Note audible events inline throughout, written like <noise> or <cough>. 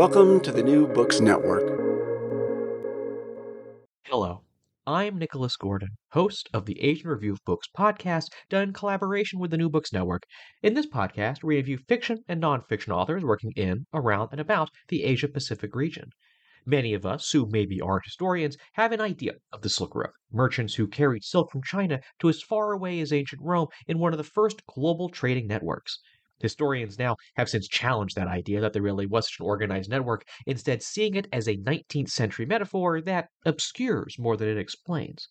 Welcome to the New Books Network. Hello, I'm Nicholas Gordon, host of the Asian Review of Books podcast, done in collaboration with the New Books Network. In this podcast, we review fiction and nonfiction authors working in, around, and about the Asia Pacific region. Many of us, who maybe aren't historians, have an idea of the Silk Road, merchants who carried silk from China to as far away as ancient Rome in one of the first global trading networks. Historians now have since challenged that idea that there really was such an organized network, instead seeing it as a 19th century metaphor that obscures more than it explains.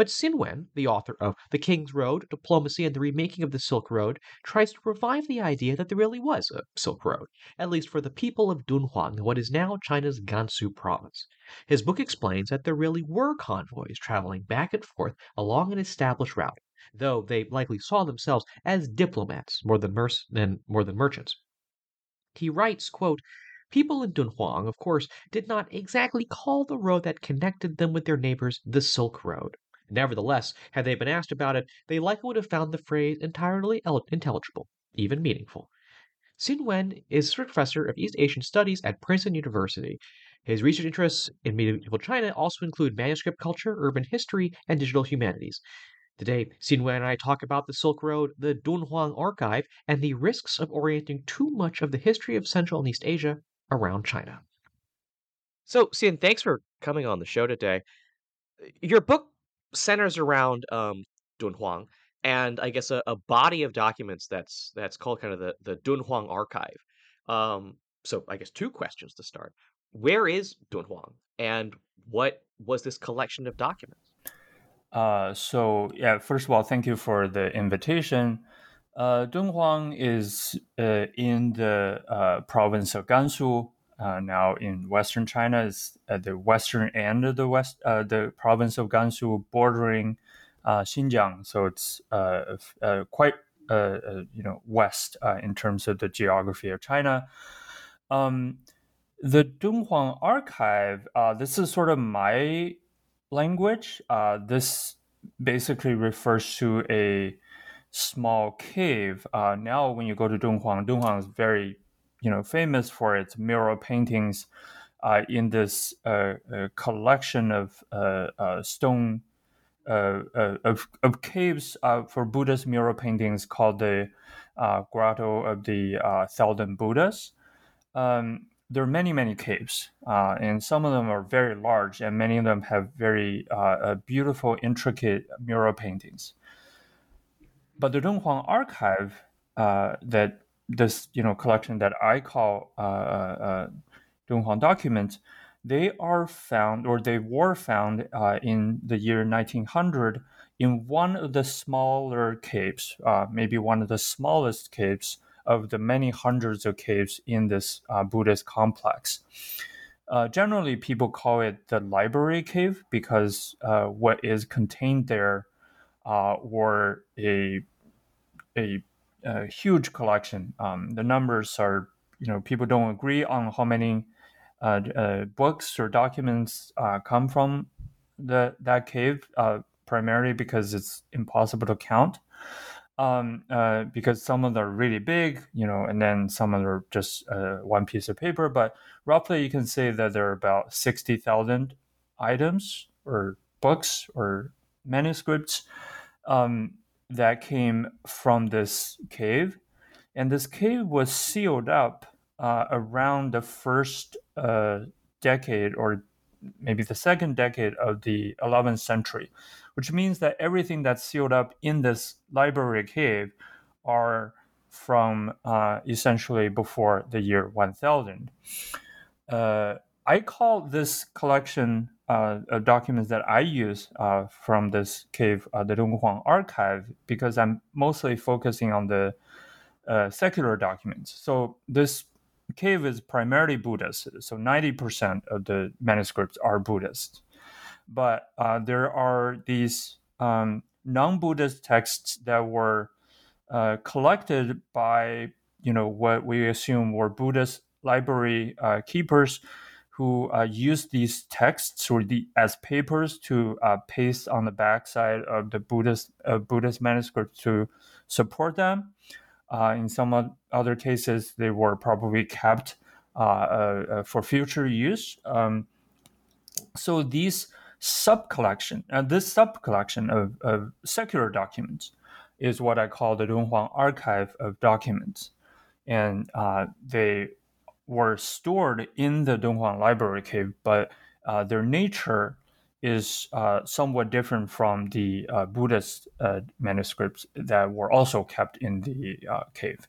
But Xin Wen, the author of The King's Road, Diplomacy, and the Remaking of the Silk Road, tries to revive the idea that there really was a Silk Road, at least for the people of Dunhuang, what is now China's Gansu province. His book explains that there really were convoys traveling back and forth along an established route, though they likely saw themselves as diplomats more than, mer- than, more than merchants. He writes, quote, People in Dunhuang, of course, did not exactly call the road that connected them with their neighbors the Silk Road. Nevertheless, had they been asked about it, they likely would have found the phrase entirely intelligible, even meaningful. Xin Wen is professor of East Asian Studies at Princeton University. His research interests in medieval China also include manuscript culture, urban history, and digital humanities. Today, Xin Wen and I talk about the Silk Road, the Dunhuang Archive, and the risks of orienting too much of the history of Central and East Asia around China. So, Xin, thanks for coming on the show today. Your book centers around um, Dunhuang and I guess a, a, body of documents that's that's called kind of the the Dunhuang Archive. Um, so I guess two questions to start: Where is Dunhuang, and what was this collection of documents? Uh, so yeah, first of all, thank you for the invitation. Uh, Dunhuang is uh, in the uh, province of Gansu, uh, now in western China. is at the western end of the west, uh, the province of Gansu, bordering Xinjiang. So it's quite you know west in terms of the geography of China. Um, the Dunhuang archive. this is sort of my language. Uh, this basically refers to a small cave. Uh, now, when you go to Dunhuang, Dunhuang is very, you know, famous for its mural paintings. Uh, in this uh, uh, collection of uh, stone of, of caves for Buddhist mural paintings called the Grotto of the Thousand Buddhas. Um, there are many, many caves, uh, and some of them are very large, and many of them have very uh, uh beautiful, intricate mural paintings. But the Dunhuang archive, uh, that this you know collection that I call uh, uh, Dunhuang documents, they are found or they were found in the year 1900 in one of the smaller caves, maybe one of the smallest caves of the many hundreds of caves in this uh, Buddhist complex. Uh, generally, people call it the library cave because uh, what is contained there uh, were a, a, a huge collection. Um, the numbers are, you know, people don't agree on how many uh, uh, books or documents come from the that cave, primarily because it's impossible to count um, uh, because some of them are really big, you know, and then some of them are just uh, one piece of paper. But roughly, you can say that there are about sixty thousand items or books or manuscripts um, that came from this cave, and this cave was sealed up uh, around the first uh, decade or maybe the second decade of the 11th century, which means that everything that's sealed up in this library cave are from uh, essentially before the year 1000. Uh, I call this collection uh, documents that I use uh, from this cave, uh, the Dunhuang archive, because I'm mostly focusing on the uh, secular documents. So this cave is primarily Buddhist. So 90% of the manuscripts are Buddhist. But uh, there are these um, non Buddhist texts that were uh, collected by, you know, what we assume were Buddhist library keepers who uh, used these texts or the, as papers to uh, paste on the backside of the Buddhist, Buddhist manuscripts to support them. Uh, in some other cases, they were probably kept uh, uh, for future use. Um, so these sub collection, uh, this sub collection of, of, secular documents, is what I call the Dunhuang archive of documents, and uh, they were stored in the Dunhuang library cave, but uh, their nature is uh, somewhat different from the uh, Buddhist uh, manuscripts that were also kept in the uh, cave.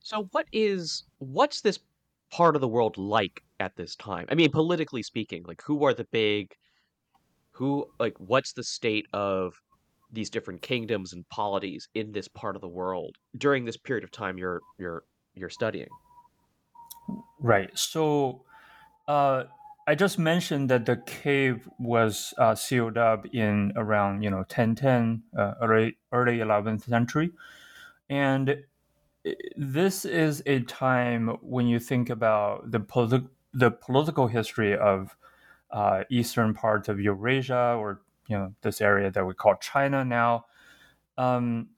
So, what is what's this part of the world like at this time? I mean, politically speaking, like who are the big, who like what's the state of these different kingdoms and polities in this part of the world during this period of time you're you're you're studying? Right. So. Uh, I just mentioned that the cave was uh, sealed up in around you know 1010 uh, early early 11th century, and this is a time when you think about the politi- the political history of uh, eastern parts of Eurasia or you know this area that we call China now. Um,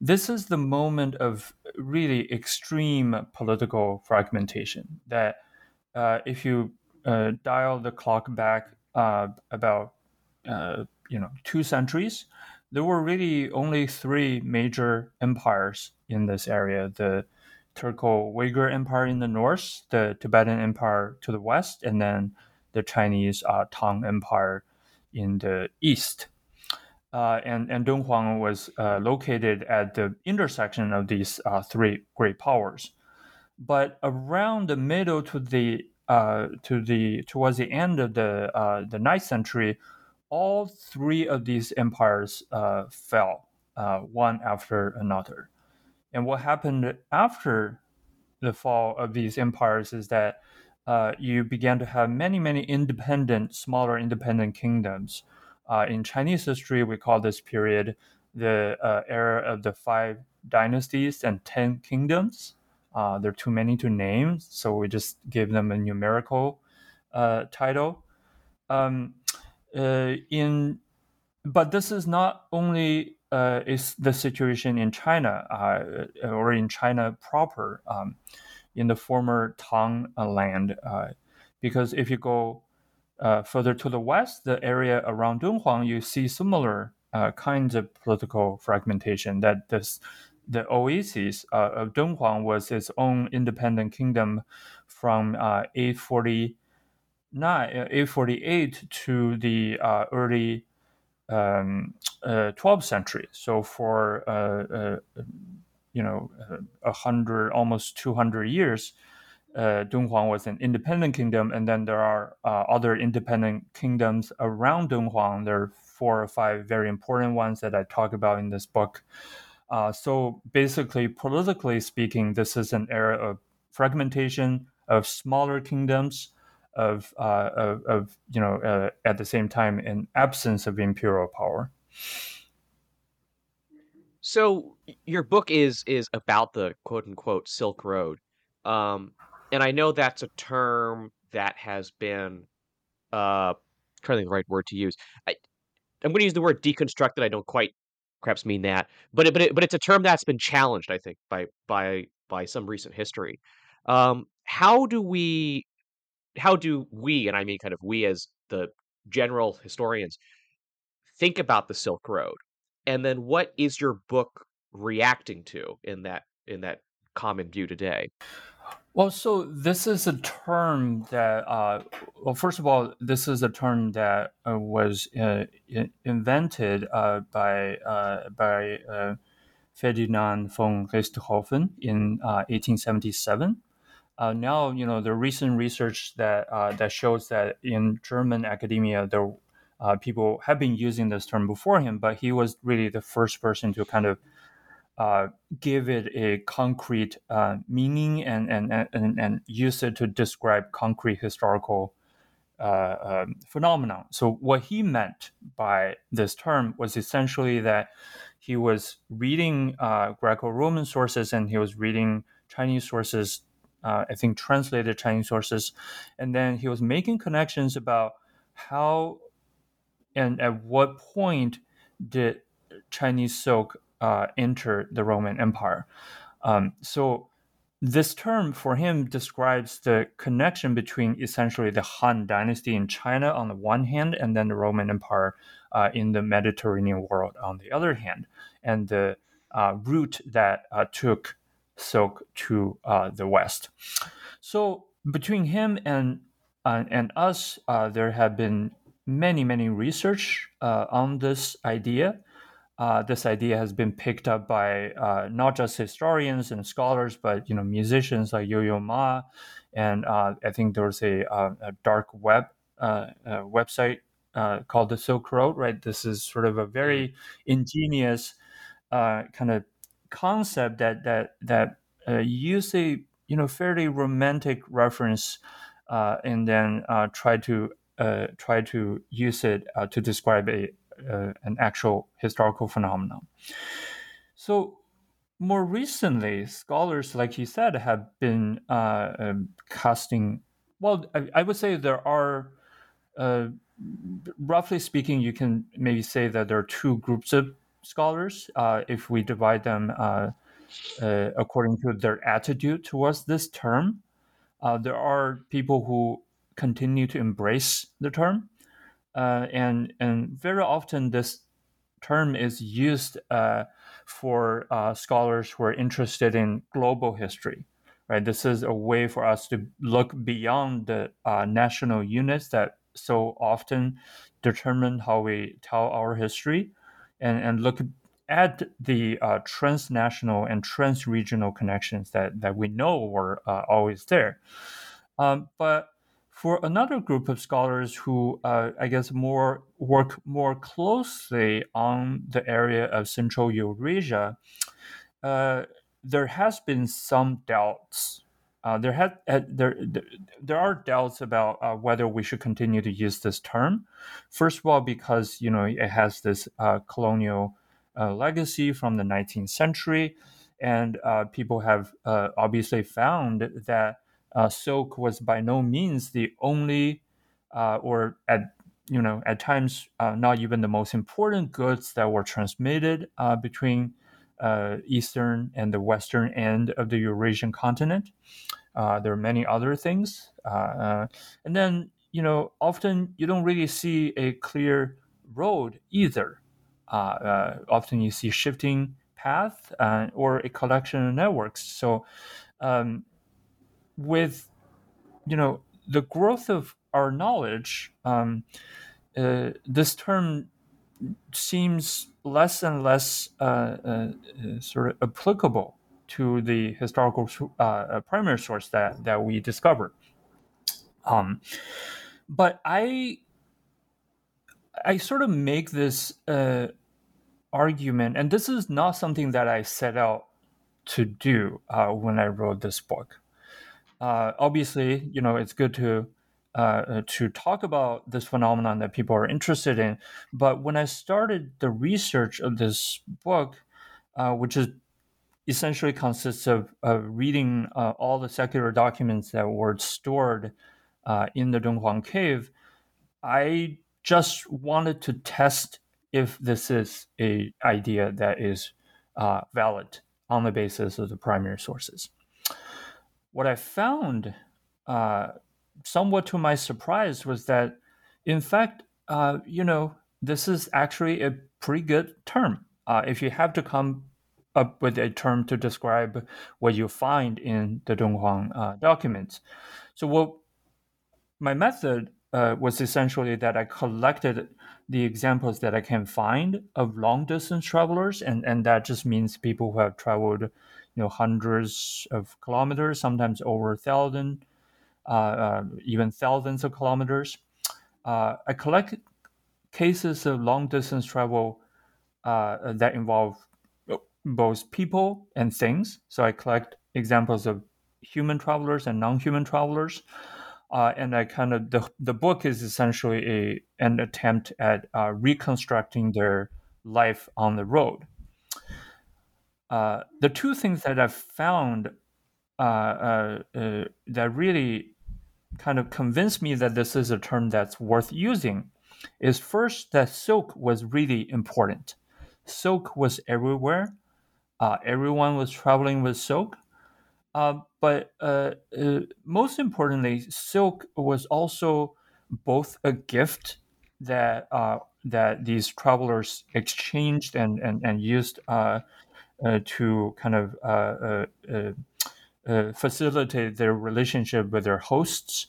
this is the moment of really extreme political fragmentation that uh, if you uh, dial the clock back uh, about uh, you know two centuries, there were really only three major empires in this area: the Turco-Uyghur Empire in the north, the Tibetan Empire to the west, and then the Chinese uh, Tang Empire in the east. Uh, and, and Dunhuang was uh, located at the intersection of these uh, three great powers. But around the middle to the uh, to the towards the end of the uh, the ninth century, all three of these empires uh, fell one after another. And what happened after the fall of these empires is that you began to have many many independent, smaller independent kingdoms. Uh, in Chinese history, we call this period the era of the five dynasties and ten kingdoms. Uh, they're too many to name, so we just give them a numerical uh, title. Um, uh, in, but this is not only uh, is the situation in China uh, or in China proper, um, in the former Tang land, because if you go further to the west, the area around Dunhuang, you see similar kinds of political fragmentation that this the oasis uh, of Dunhuang was its own independent kingdom from uh, 849, uh, 848 to the uh, early um, 12th uh, century. So for uh, you know a hundred, almost 200 years, Dunhuang was an independent kingdom, and then there are other independent kingdoms around Dunhuang. There are four or five very important ones that I talk about in this book. Uh, so basically, politically speaking, this is an era of fragmentation of smaller kingdoms, of uh, of, of, you know uh, at the same time an absence of imperial power. So your book is is about the quote unquote Silk Road, um, and I know that's a term that has been uh, think the right word to use. I, I'm going to use the word deconstructed. I don't quite perhaps mean that, but it, but it, but it's a term that's been challenged, I think, by by by some recent history. Um, how do we, how do we, and I mean kind of we as the general historians, think about the Silk Road, and then what is your book reacting to in that in that common view today? Well, so this is a term that, uh, well, first of all, this is a term that uh, was uh, invented uh, by uh, by uh, Ferdinand von Richthofen in 1877. now, you know, the recent research that that shows that in German academia, there people have been using this term before him, but he was really the first person to kind of uh, give it a concrete uh, meaning and, and, and, and use it to describe concrete historical uh, um, phenomenon. So what he meant by this term was essentially that he was reading uh, Greco-Roman sources and he was reading Chinese sources, uh, I think translated Chinese sources, and then he was making connections about how and at what point did Chinese silk uh, enter the Roman Empire. Um, so this term for him describes the connection between essentially the Han Dynasty in China on the one hand, and then the Roman Empire uh, in the Mediterranean world on the other hand, and the uh, route that uh, took silk to uh, the West. So between him and uh, and us, there have been many many research on this idea uh, this idea has been picked up by uh, not just historians and scholars, but you know musicians like Yo-Yo Ma, and uh, I think there's a, uh, a dark web uh, website uh, called the Silk Road. Right, this is sort of a very ingenious kind of concept that that that use a you know fairly romantic reference, and then try to try to use it to describe a uh, an actual historical phenomenon. So, more recently, scholars, like you said, have been uh, um, casting. Well, I, I, would say there are, uh, roughly speaking, you can maybe say that there are two groups of scholars uh, if we divide them uh, according to their attitude towards this term. there are people who continue to embrace the term uh, and and very often this term is used uh, for uh, scholars who are interested in global history. Right, this is a way for us to look beyond the uh, national units that so often determine how we tell our history, and and look at the uh, transnational and transregional connections that that we know were uh, always there. Um, but for another group of scholars who, uh, I guess, more work more closely on the area of Central Eurasia, uh, there has been some doubts. Uh, there had uh, there there are doubts about uh, whether we should continue to use this term. First of all, because you know it has this uh, colonial legacy from the 19th century, and people have obviously found that uh, silk was by no means the only, uh, or at you know at times uh, not even the most important goods that were transmitted uh, between uh, eastern and the western end of the Eurasian continent. Uh, there are many other things, and then you know often you don't really see a clear road either. often you see shifting path or a collection of networks. So. Um, with you know the growth of our knowledge, um, uh, this term seems less and less uh, uh, sort of applicable to the historical uh, uh, primary source that that we discovered. Um, but I I sort of make this uh, argument, and this is not something that I set out to do when I wrote this book uh, obviously, you know, it's good to uh, uh, to talk about this phenomenon that people are interested in. But when I started the research of this book, uh, which is essentially consists of, of reading uh, all the secular documents that were stored uh, in the Dunhuang cave, I just wanted to test if this is a idea that is valid on the basis of the primary sources what I found, uh, somewhat to my surprise, was that, in fact, uh, you know, this is actually a pretty good term. Uh, if you have to come up with a term to describe what you find in the Dunhuang uh, documents. So, what my method uh, was essentially that I collected the examples that I can find of long distance travelers, and, and that just means people who have traveled, you know, hundreds of kilometers, sometimes over a thousand, uh, uh, even thousands of kilometers. Uh, I collect cases of long distance travel uh, that involve both people and things. So I collect examples of human travelers and non-human travelers. Uh, and I kind of the the book is essentially a an attempt at uh, reconstructing their life on the road. Uh, the two things that I've found uh, uh, uh, that really kind of convinced me that this is a term that's worth using is first that silk was really important. Silk was everywhere. everyone was traveling with silk. Uh, but uh, uh, most importantly, silk was also both a gift that uh, that these travelers exchanged and and, and used uh, to kind of facilitate their relationship with their hosts.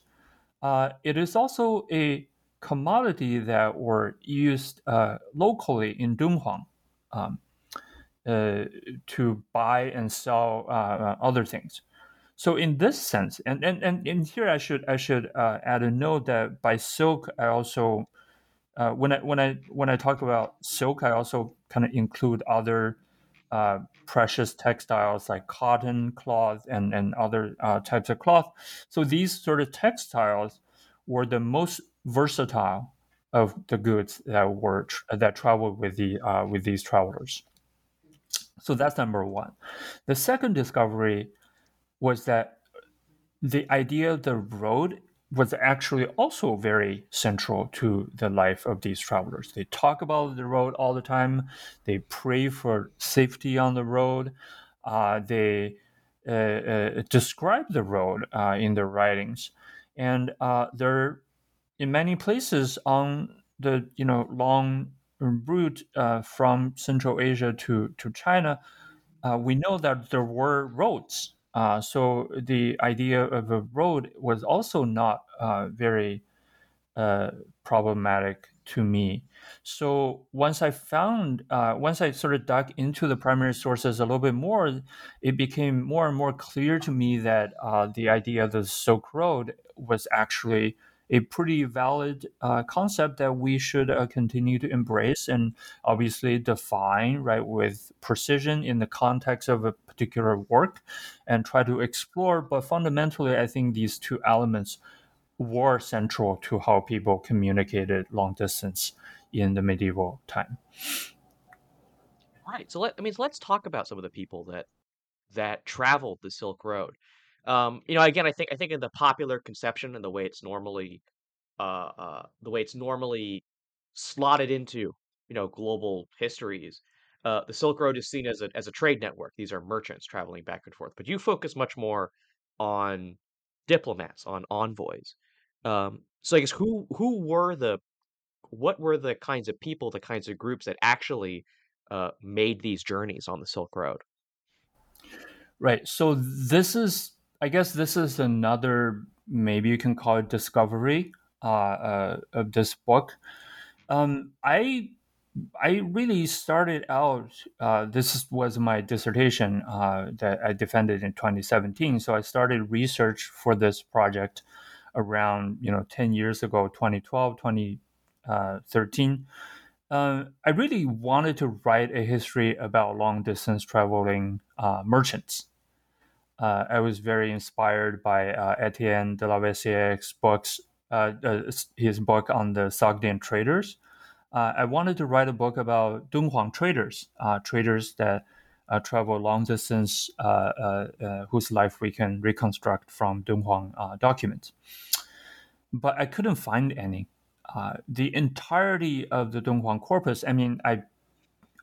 it is also a commodity that were used locally in Dunhuang. Um, uh, to buy and sell uh, uh, other things. So in this sense, and, and, and, and here I should I should uh, add a note that by silk I also uh, when I when I when I talk about silk I also kind of include other uh, precious textiles like cotton cloth and and other types of cloth. So these sort of textiles were the most versatile of the goods that were that traveled with the with these travelers. So that's number one. The second discovery was that the idea of the road was actually also very central to the life of these travelers. They talk about the road all the time. They pray for safety on the road. Uh, they uh, uh, describe the road uh, in their writings, and uh, they're in many places on the you know long route uh, from Central Asia to to China, we know that there were roads. Uh, so the idea of a road was also not uh, very uh, problematic to me. So once I found, uh, once I sort of dug into the primary sources a little bit more, it became more and more clear to me that the idea of the Silk Road was actually a pretty valid uh, concept that we should uh, continue to embrace and obviously define right with precision in the context of a particular work and try to explore but fundamentally i think these two elements were central to how people communicated long distance in the medieval time. Right so let i mean so let's talk about some of the people that that traveled the silk road um, you know, again, I think I think in the popular conception and the way it's normally uh, uh, the way it's normally slotted into you know global histories, uh, the Silk Road is seen as a as a trade network. These are merchants traveling back and forth. But you focus much more on diplomats, on envoys. Um, so I guess who who were the what were the kinds of people, the kinds of groups that actually uh, made these journeys on the Silk Road? Right. So this is I guess this is another maybe you can call it discovery uh, uh, of this book. Um, I I really started out. Uh, this was my dissertation uh, that I defended in 2017. So I started research for this project around you know 10 years ago, 2012, 2013. Uh, I really wanted to write a history about long distance traveling uh, merchants uh, I was very inspired by uh, Etienne de la Vaissière's books, uh, uh his book on the Sogdian traders. Uh, I wanted to write a book about Dunhuang traders, uh, traders that travel long distance, whose life we can reconstruct from Dunhuang documents. But I couldn't find any. the entirety of the Dunhuang corpus, I mean, I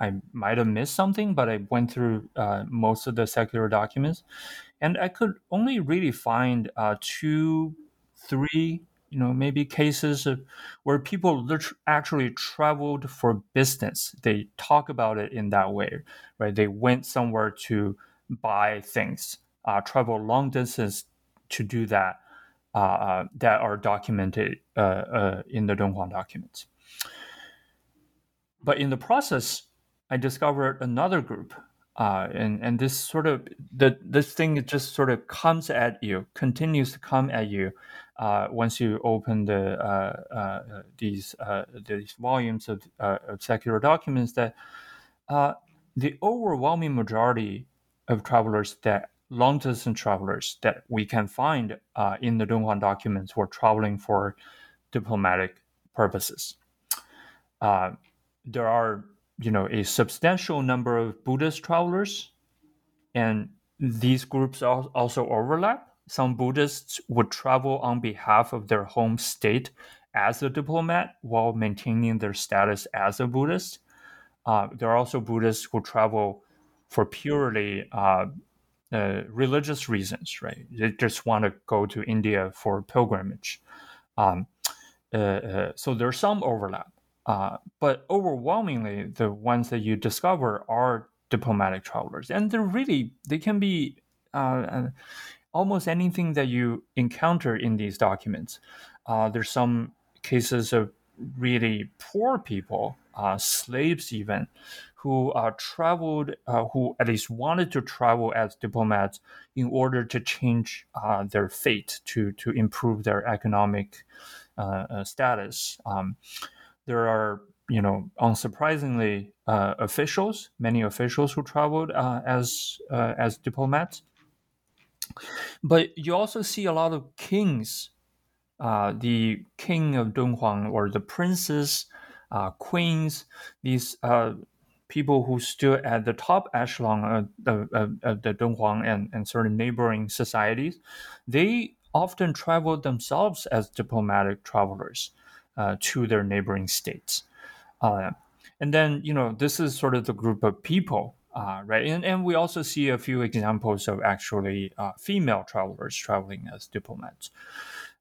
I might have missed something, but I went through uh, most of the secular documents, and I could only really find uh, two, three you know maybe cases of where people actually traveled for business. They talk about it in that way, right? They went somewhere to buy things, uh, travel long distance to do that. Uh, uh, that are documented uh, in the Dunhuang documents. But in the process, I discovered another group uh, and and this sort of the this thing just sort of comes at you, continues to come at you uh, once you open the uh, uh these uh, these volumes of, uh, of secular documents. That the overwhelming majority of travelers that long distance travelers that we can find in the Dunhuang documents were traveling for diplomatic purposes. there are you know a substantial number of Buddhist travelers, and these groups also overlap. Some Buddhists would travel on behalf of their home state as a diplomat while maintaining their status as a Buddhist. Uh, there are also Buddhists who travel for purely uh, uh, religious reasons, right? They just want to go to India for pilgrimage. Um, uh, uh, so there's some overlap. Uh, but overwhelmingly, the ones that you discover are diplomatic travelers, and they're really they can be uh, uh, almost anything that you encounter in these documents. Uh, there's some cases of really poor people, uh, slaves even, who uh, traveled, who at least wanted to travel as diplomats in order to change their fate, to to improve their economic status. Um, there are you know unsurprisingly uh, officials many officials who traveled uh, as uh, as diplomats. But you also see a lot of kings uh, the king of dunhuang or the princes uh, queens these uh, people who stood at the top echelon of, of, of the dunhuang and, and certain neighboring societies. They often traveled themselves as diplomatic travelers uh, to their neighboring states. Uh, and then, you know, this is sort of the group of people, uh, right? And, and we also see a few examples of actually uh, female travelers traveling as diplomats.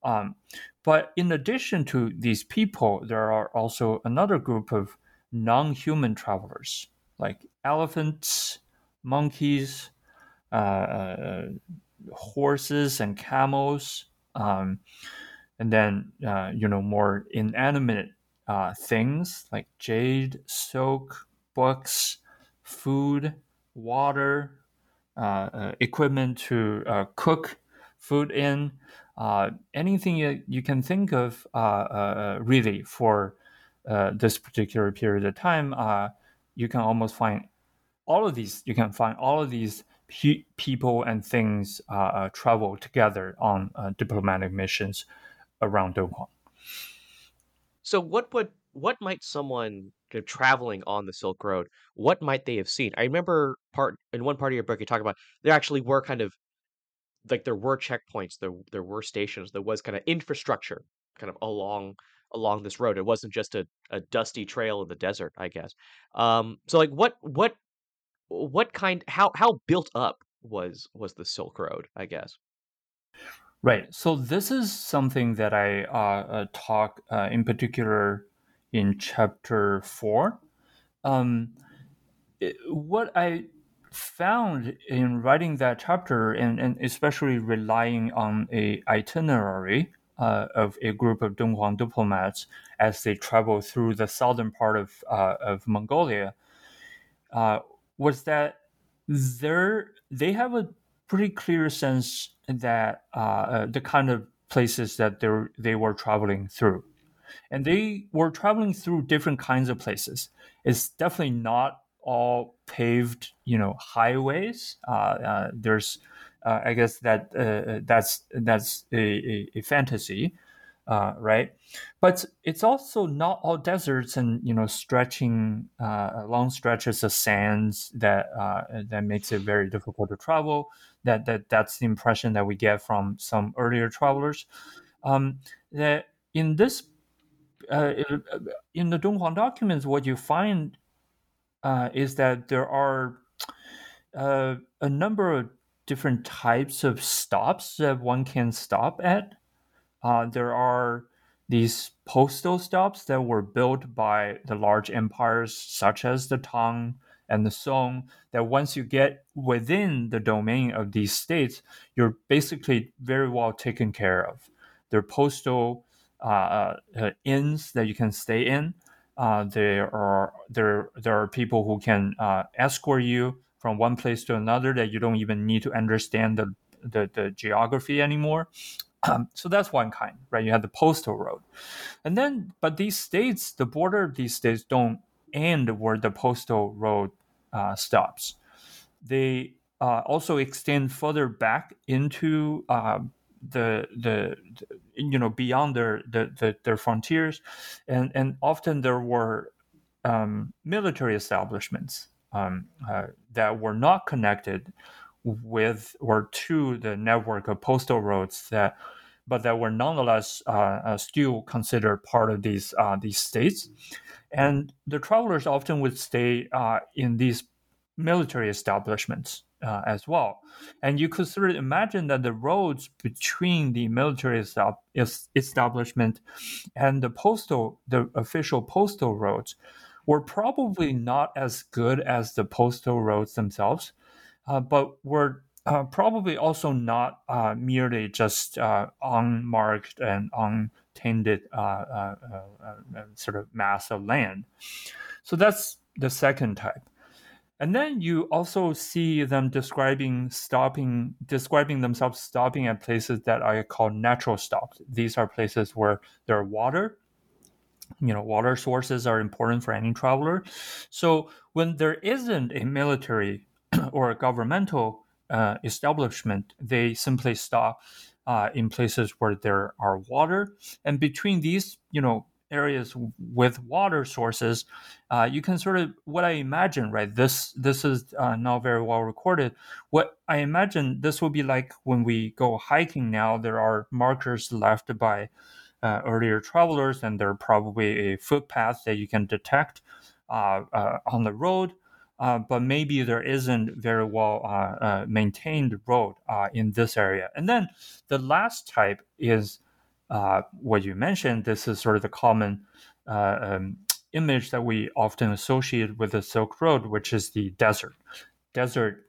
Um, but in addition to these people, there are also another group of non human travelers, like elephants, monkeys, uh, uh, horses, and camels. Um, and then uh, you know more inanimate uh, things like jade, silk, books, food, water, uh, uh equipment to uh, cook food in, uh, anything you, you, can think of really for this particular period of time, you can almost find all of these. You can find all of these pe- people and things travel together on diplomatic missions around Dunhuang. So what would what might someone traveling on the Silk Road, what might they have seen? I remember part in one part of your book you talk about there actually were kind of like there were checkpoints, there there were stations, there was kind of infrastructure kind of along along this road. It wasn't just a, a dusty trail in the desert, I guess. Um, so like what what what kind how how built up was was the Silk Road, I guess? Right. So this is something that I uh, uh, talk uh, in particular in chapter four. Um, it, what I found in writing that chapter, and, and especially relying on a itinerary uh, of a group of Dunhuang diplomats as they travel through the southern part of uh, of Mongolia, uh, was that there they have a pretty clear sense that uh, uh, the kind of places that they were, they were traveling through. And they were traveling through different kinds of places. It's definitely not all paved, you know, highways. Uh, uh, there's, uh, I guess that uh, that's that's a, a, a fantasy, right? But it's also not all deserts and you know stretching long stretches of sands that that makes it very difficult to travel. That that that's the impression that we get from some earlier travelers. Um, that in this uh, in the Dunhuang documents, what you find uh, is that there are uh, a number of different types of stops that one can stop at uh, there are these postal stops that were built by the large empires such as the Tang and the Song that once you get within the domain of these states, you're basically very well taken care of. There are postal uh, uh, inns that you can stay in. Uh, there are there there are people who can uh, escort you from one place to another that you don't even need to understand the the, the geography anymore. Um, so that's one kind, right? You have the postal road, and then but these states, the border of these states don't end where the postal road uh, stops. They uh, also extend further back into uh, the, the, the you know beyond their the, the, their frontiers, and and often there were um, military establishments um, uh, that were not connected with or to the network of postal roads that but that were nonetheless uh, uh, still considered part of these uh, these states. And the travelers often would stay uh, in these military establishments as well. And you could sort of imagine that the roads between the military establishment and the postal, the official postal roads, were probably not as good as the postal roads themselves, uh, but were uh, probably also not uh, merely just uh, unmarked and untended uh, uh, sort of mass of land. So that's the second type. And then you also see them describing stopping, describing themselves stopping at places that I call natural stops. These are places where there are water. You know, water sources are important for any traveler. So when there isn't a military <clears throat> or a governmental uh, establishment, they simply stop uh, in places where there are water. And between these, you know, areas with water sources, uh, you can sort of what I imagine, right? This this is uh, not very well recorded. What I imagine this will be like when we go hiking now. There are markers left by uh, earlier travelers, and there are probably a footpath that you can detect uh, uh, on the road. Uh, but maybe there isn't very well maintained road in this area. And then the last type is uh, what you mentioned, this is sort of the common uh, um, image that we often associate with the Silk Road, which is the desert. Desert,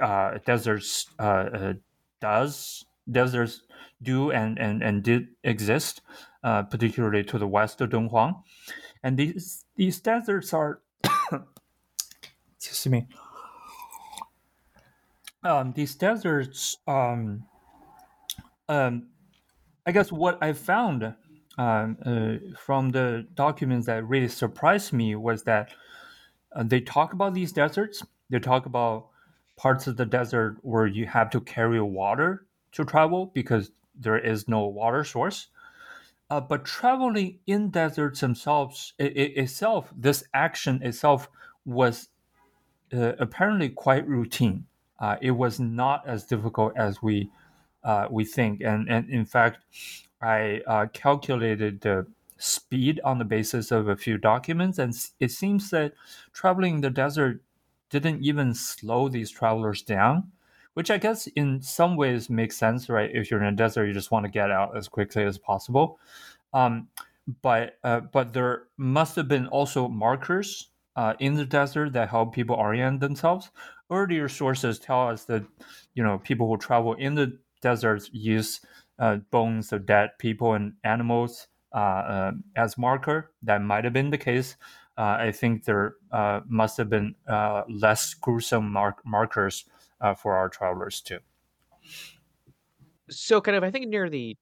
uh, deserts uh, uh, does deserts do and and and did exist, uh, particularly to the west of Dunhuang, and these these deserts are, excuse me. Um, these deserts um, um, I guess what I found um, uh, from the documents that really surprised me was that uh, they talk about these deserts. They talk about parts of the desert where you have to carry water to travel because there is no water source. Uh, but traveling in deserts themselves it, it itself, this action itself was uh, apparently quite routine. Uh, it was not as difficult as we uh, we think. And, and in fact, I uh, calculated the speed on the basis of a few documents, and it seems that traveling the desert didn't even slow these travelers down, which I guess in some ways makes sense, right? If you're in a desert, you just want to get out as quickly as possible. Um, but uh, but there must have been also markers uh, in the desert that help people orient themselves. Earlier sources tell us that you know people who travel in the deserts use uh, bones of dead people and animals uh, uh, as marker. That might have been the case. Uh, I think there uh, must have been less gruesome mark- markers for our travelers too. So, kind of, I think near the,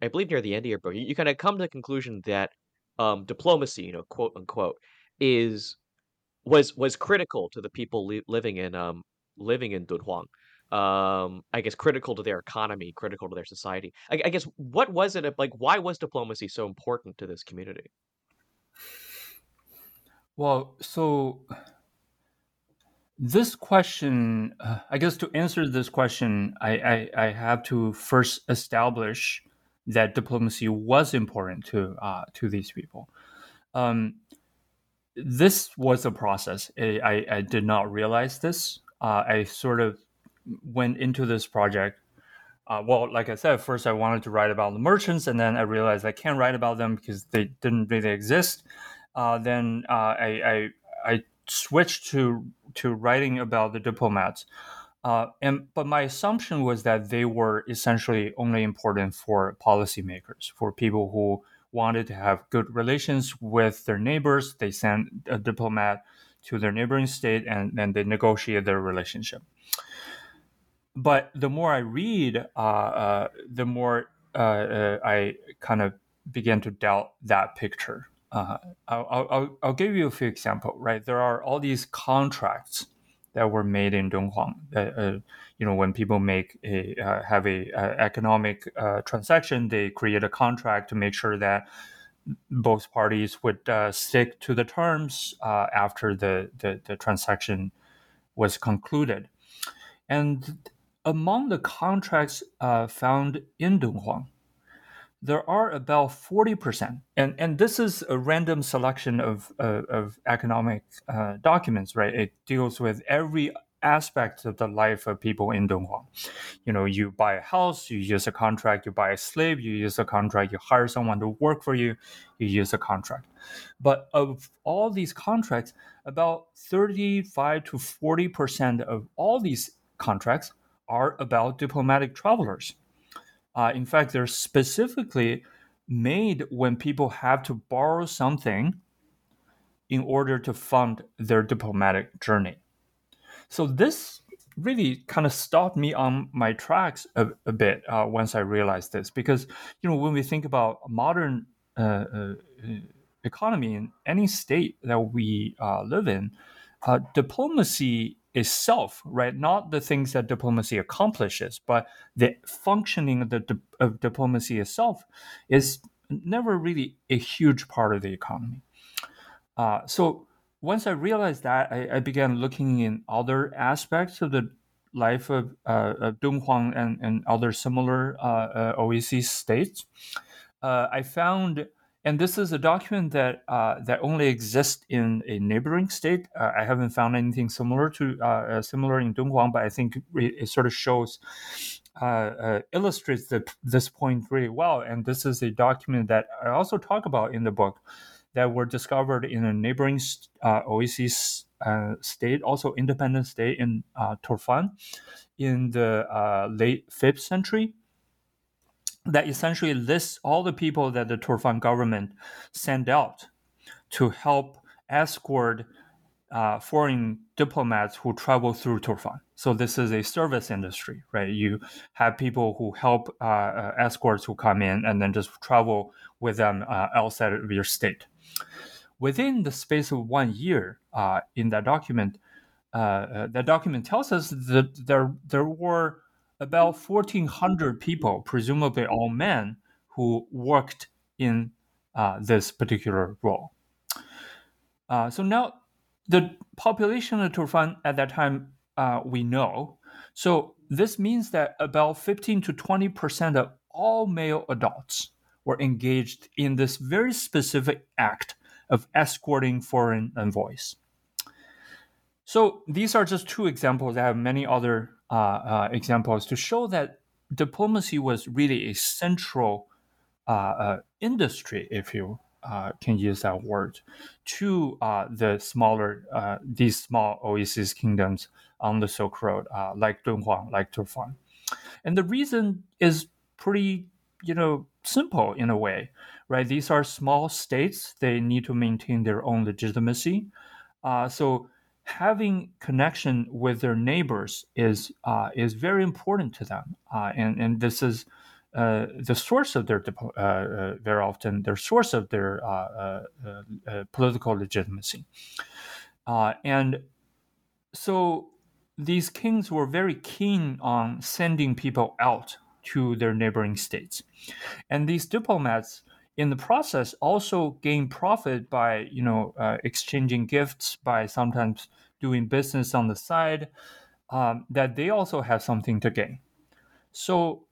I believe near the end of your book, you, you kind of come to the conclusion that um, diplomacy, you know, quote unquote, is was was critical to the people li- living in um living in Dunhuang um i guess critical to their economy critical to their society. I, I, guess what was it like why was diplomacy so important to this community? Well so this question uh, i guess to answer this question I, I, I have to first establish that diplomacy was important to uh, to these people. Um, this was a process. I, I, did not realize this. Uh, i sort of went into this project uh, well, like I said, first I wanted to write about the merchants, and then I realized I can't write about them because they didn't really exist. Uh, then uh, I, I, I switched to to writing about the diplomats, uh, and but my assumption was that they were essentially only important for policymakers, for people who wanted to have good relations with their neighbors. They sent a diplomat to their neighboring state, and then they negotiate their relationship but the more I read, uh, uh, the more uh, uh I kind of begin to doubt that picture. Uh, I'll, I'll, I'll, give you a few examples. Right, there are all these contracts that were made in Dunhuang. Uh, uh, you know, when people make a uh, have a, a economic transaction, they create a contract to make sure that both parties would stick to the terms after the, the, the transaction was concluded. And among the contracts uh, found in Dunhuang, there are about 40%, and, and this is a random selection of, uh, of economic uh, documents, right? It deals with every aspect of the life of people in Dunhuang. You know, you buy a house, you use a contract, you buy a slave, you use a contract, you hire someone to work for you, you use a contract. But of all these contracts, about 35 to 40% of all these contracts are about diplomatic travelers. Uh, in fact, they're specifically made when people have to borrow something in order to fund their diplomatic journey. So this really kind of stopped me on my tracks a, a bit uh, once I realized this, because you know when we think about modern uh, uh, economy in any state that we uh, live in, uh, diplomacy itself, right? Not the things that diplomacy accomplishes, but the functioning of the of diplomacy itself is never really a huge part of the economy. Uh, so once I realized that, I, I, began looking in other aspects of the life of, uh, of Dunhuang and, and other similar uh, uh oasis states. Uh, I found and this is a document that uh, that only exists in a neighboring state. Uh, I haven't found anything similar to uh, uh similar in Dunhuang, but I think it, sort of shows uh, uh, illustrates the, this point really well. And this is a document that I also talk about in the book that were discovered in a neighboring oasis state, also independent state in Turfan, in the late fifth century that essentially lists all the people that the Turfan government sent out to help escort uh, foreign diplomats who travel through Turfan. So this is a service industry, right? You have people who help uh, uh, escorts who come in and then just travel with them uh, outside of your state. Within the space of one year, uh, in that document, uh, that document tells us that there there were about 1,400 people, presumably all men, who worked in uh, this particular role. Uh, so now the population of Turfan at that time uh, we know. So this means that about 15 to 20 percent of all male adults were engaged in this very specific act of escorting foreign envoys. So these are just two examples. I have many other examples to show that diplomacy was really a central uh, uh industry, if you uh, can use that word, to uh, the smaller, these small oasis kingdoms on the Silk Road, like Dunhuang, like Turfan. And the reason is pretty, you know, simple in a way, right? These are small states; they need to maintain their own legitimacy. so having connection with their neighbors is uh, is very important to them, uh, and and this is uh, the source of their uh, uh, very often their source of their uh, political legitimacy, and so these kings were very keen on sending people out to their neighboring states, and these diplomats in the process also gain profit by you know uh, exchanging gifts by sometimes doing business on the side um, that they also have something to gain. So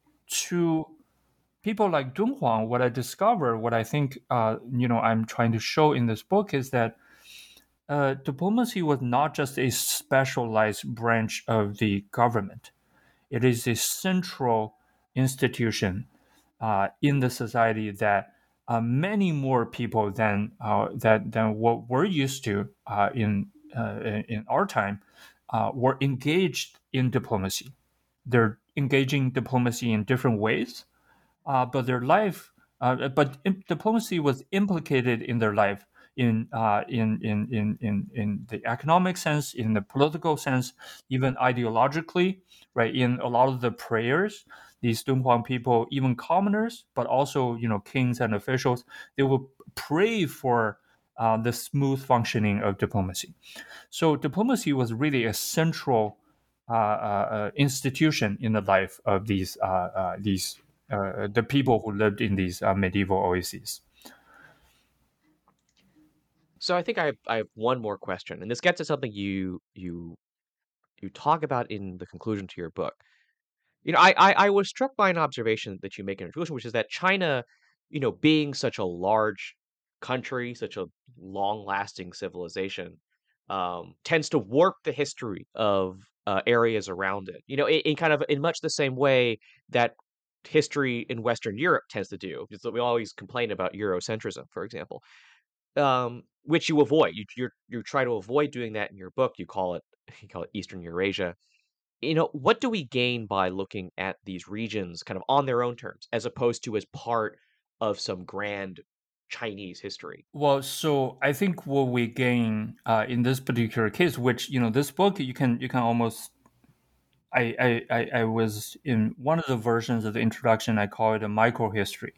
to people like Dunhuang, what I discovered, what I think uh, you know I'm trying to show in this book is that uh, diplomacy was not just a specialized branch of the government; it is a central institution uh, in the society that uh, many more people than uh, that than what we're used to uh, in, Uh, in our time uh, were engaged in diplomacy. They're engaging diplomacy in different ways, uh, but their life, uh, but diplomacy was implicated in their life in, in, in, in, in, in the economic sense, in the political sense, even ideologically, right? In a lot of the prayers these Dunhuang people, even commoners, but also you know kings and officials, they will pray for uh, the smooth functioning of diplomacy. So diplomacy was really a central uh, uh, uh institution in the life of these uh, these the people who lived in these medieval oases. So I think I have, I have one more question, and this gets to something you you you talk about in the conclusion to your book, you know, I, I I was struck by an observation that you make in your which is that China, you know, being such a large country, such a long-lasting civilization, um, tends to warp the history of uh, areas around it. You know, in, in kind of in much the same way that history in Western Europe tends to do. We always complain about Eurocentrism, for example, um, which you avoid. You you you try to avoid doing that in your book. You call it <laughs> you call it Eastern Eurasia you know, what do we gain by looking at these regions kind of on their own terms, as opposed to as part of some grand Chinese history? Well, so I think what we gain uh, in this particular case, which you know, this book you can you can almost. I, I, I was in one of the versions of the introduction. I call it a micro history.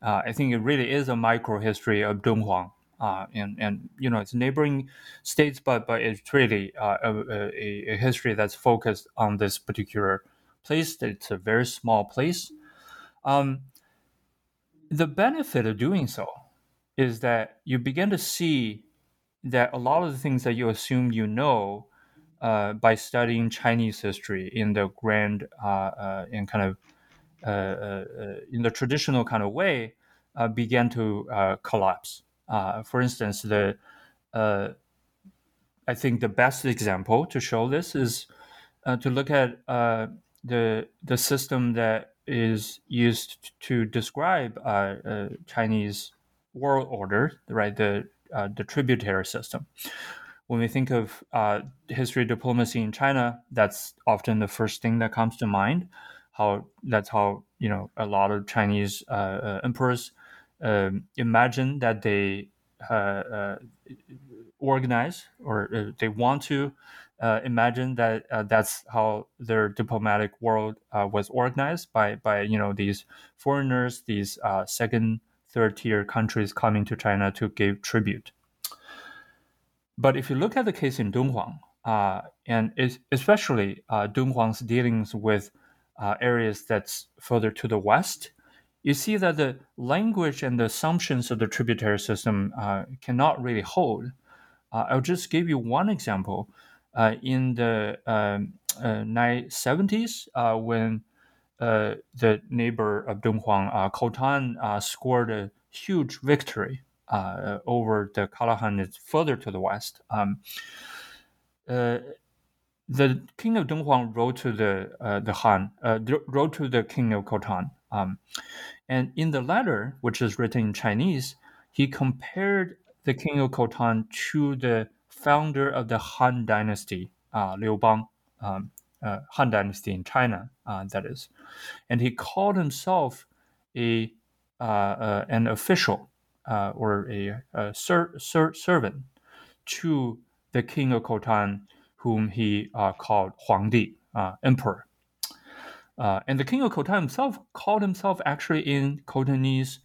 Uh, I think it really is a micro history of Dunhuang uh, and and you know it's neighboring states, but but it's really uh, a, a, a, history that's focused on this particular place. It's a very small place. Um, the benefit of doing so is that you begin to see that a lot of the things that you assume you know uh, by studying Chinese history in the grand uh, uh, in kind of uh, in the traditional kind of way began to collapse. Uh, for instance, the uh, I think the best example to show this is uh, to look at uh, the the system that is used to describe uh, uh, Chinese world order, right? The the tributary system. When we think of history diplomacy in China, that's often the first thing that comes to mind. How that's how you know a lot of Chinese emperors um, imagine that they uh, uh, organize or uh, they want to imagine that that's how their diplomatic world was organized by by you know these foreigners, these second, third tier countries coming to China to give tribute. But if you look at the case in Dunhuang, uh, and especially uh, Dunhuang's dealings with uh, areas that's further to the west, you see that the language and the assumptions of the tributary system uh, cannot really hold. Uh, I'll just give you one example. Uh, in the 970s, um, uh, when uh, the neighbor of Dunhuang, uh, Khotan, scored a huge victory over the Karakhanids further to the west, um, the king of Dunhuang wrote to the the Han, wrote to the king of Khotan, um, and in the letter, which is written in Chinese, he compared the king of Khotan to the founder of the Han Dynasty, uh, Liu Bang, um, uh, Han Dynasty in China, uh, that is. And he called himself a uh, uh, an official uh, or a, a ser- ser- servant to the king of Khotan, whom he called Huangdi, emperor. And the king of Khotan himself called himself actually in Khotanese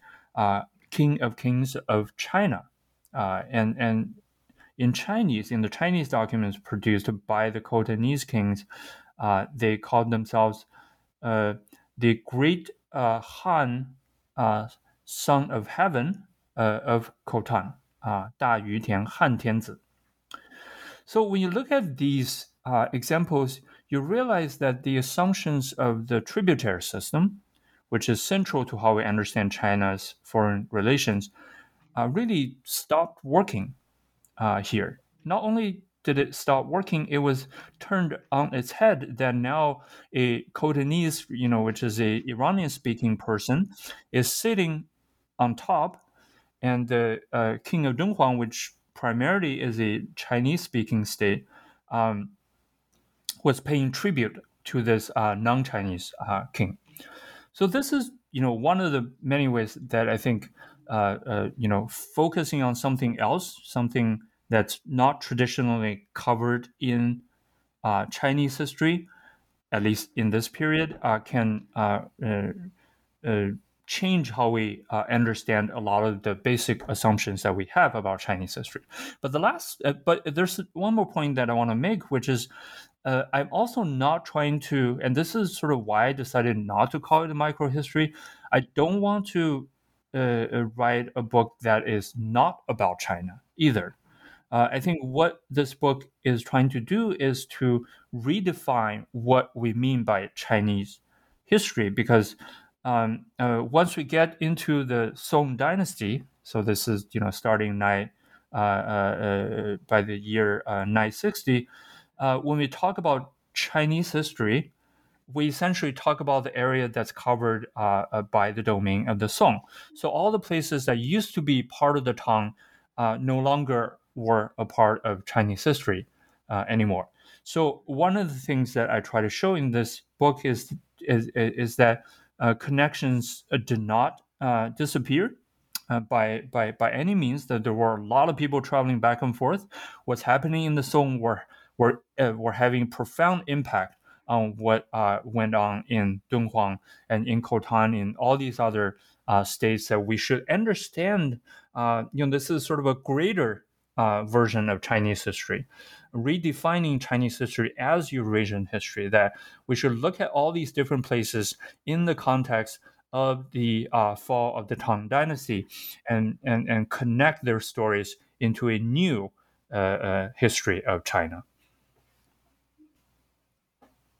King of Kings of China. And, and in Chinese, in the Chinese documents produced by the Khotanese kings, uh, they called themselves uh, the Great uh, Han, uh, Son of Heaven uh, of Khotan, uh, Da Yu Tian Han Tianzi. So when you look at these examples, you realize that the assumptions of the tributary system, which is central to how we understand China's foreign relations, really stopped working uh, here. Not only did it stop working? It was turned on its head that now a Khotanese, you know, which is a Iranian speaking person, is sitting on top, and the uh, king of Dunhuang, which primarily is a Chinese speaking state, um, was paying tribute to this uh, non Chinese uh, king. So this is, you know, one of the many ways that I think, you know, focusing on something else, something that's not traditionally covered in uh, Chinese history, at least in this period, uh, can uh, uh, change how we understand a lot of the basic assumptions that we have about Chinese history. But the last, but there's one more point that I want to make, which is uh, I'm also not trying to, and this is sort of why I decided not to call it a microhistory. I don't want to uh, write a book that is not about China either. Uh, I think what this book is trying to do is to redefine what we mean by Chinese history, because um, uh, once we get into the Song Dynasty, so this is you know starting nine, uh, uh, by the year 960, when we talk about Chinese history, we essentially talk about the area that's covered uh, uh, by the domain of the Song. So all the places that used to be part of the Tang uh, no longer were a part of Chinese history uh, anymore. So one of the things that I try to show in this book is is, is that uh, connections uh, did not disappear. By by by any means, that there were a lot of people traveling back and forth. What's happening in the Song were were were having profound impact on what went on in Dunhuang and in Khotan, in all these other states that we should understand. you know, this is sort of a greater uh, version of Chinese history, redefining Chinese history as Eurasian history, that we should look at all these different places in the context of the uh, fall of the Tang Dynasty and, and, and connect their stories into a new uh, uh history of China.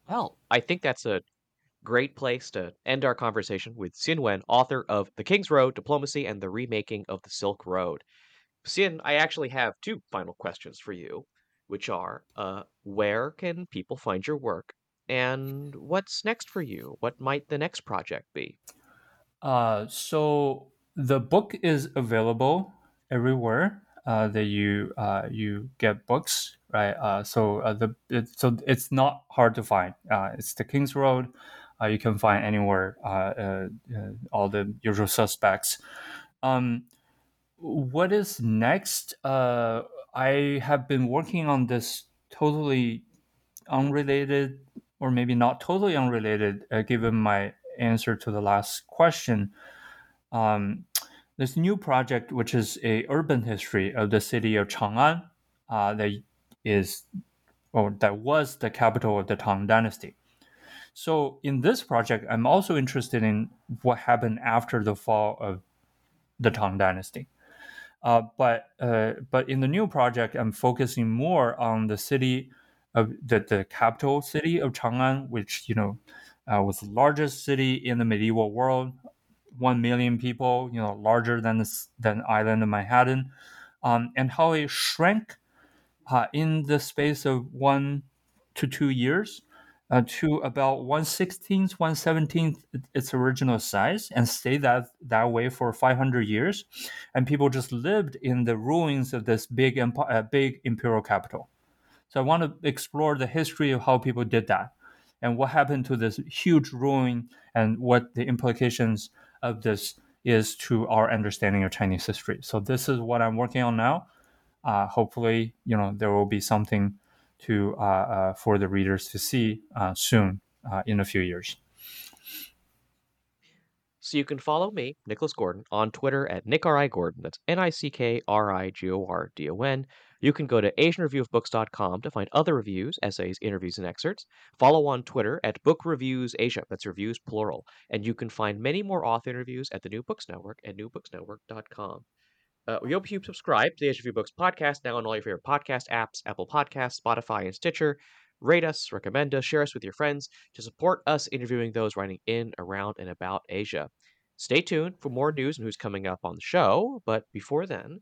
Well, I think that's a great place to end our conversation with Xin Wen, author of The King's Road Diplomacy and the Remaking of the Silk Road. Xin, I actually have two final questions for you, which are uh, where can people find your work? And what's next for you? What might the next project be? Uh, so the book is available everywhere uh, that you uh, you get books, right? Uh, so uh, the it, so it's not hard to find. Uh, it's the King's Road. Uh, you can find anywhere uh, uh, all the usual suspects. Um, what is next? I have been working on this totally unrelated, or maybe not totally unrelated, given my answer to the last question. Um, this new project, which is a urban history of the city of Chang'an, that is, or that was the capital of the Tang Dynasty. So in this project, I'm also interested in what happened after the fall of the Tang Dynasty. Uh, but uh, but in the new project, I'm focusing more on the city of the, the capital city of Chang'an, which you know uh, was the largest city in the medieval world, one million people, you know, larger than the than island of Manhattan, um, and how it shrank uh, in the space of one to two years uh, to about 116th, 117th its original size and stayed that, that way for 500 years. And people just lived in the ruins of this big, uh, big imperial capital. So I want to explore the history of how people did that and what happened to this huge ruin and what the implications of this is to our understanding of Chinese history. So this is what I'm working on now. Uh, hopefully, you know, there will be something to uh, uh, for the readers to see uh, soon in a few years. So you can follow me, Nicholas Gordon, on Twitter at NickRI Gordon. That's N I C K R I G O R D O N. You can go to AsianReviewOfBooks.com to find other reviews, essays, interviews, and excerpts. Follow on Twitter at Book Reviews Asia. That's reviews plural. And you can find many more author interviews at the New Books Network at newbooksnetwork.com. Uh, we hope you subscribe to the Asia Review Books podcast now on all your favorite podcast apps, Apple Podcasts, Spotify, and Stitcher. Rate us, recommend us, share us with your friends to support us interviewing those writing in, around, and about Asia. Stay tuned for more news and who's coming up on the show. But before then,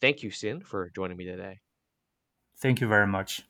thank you, Xin, for joining me today. Thank you very much.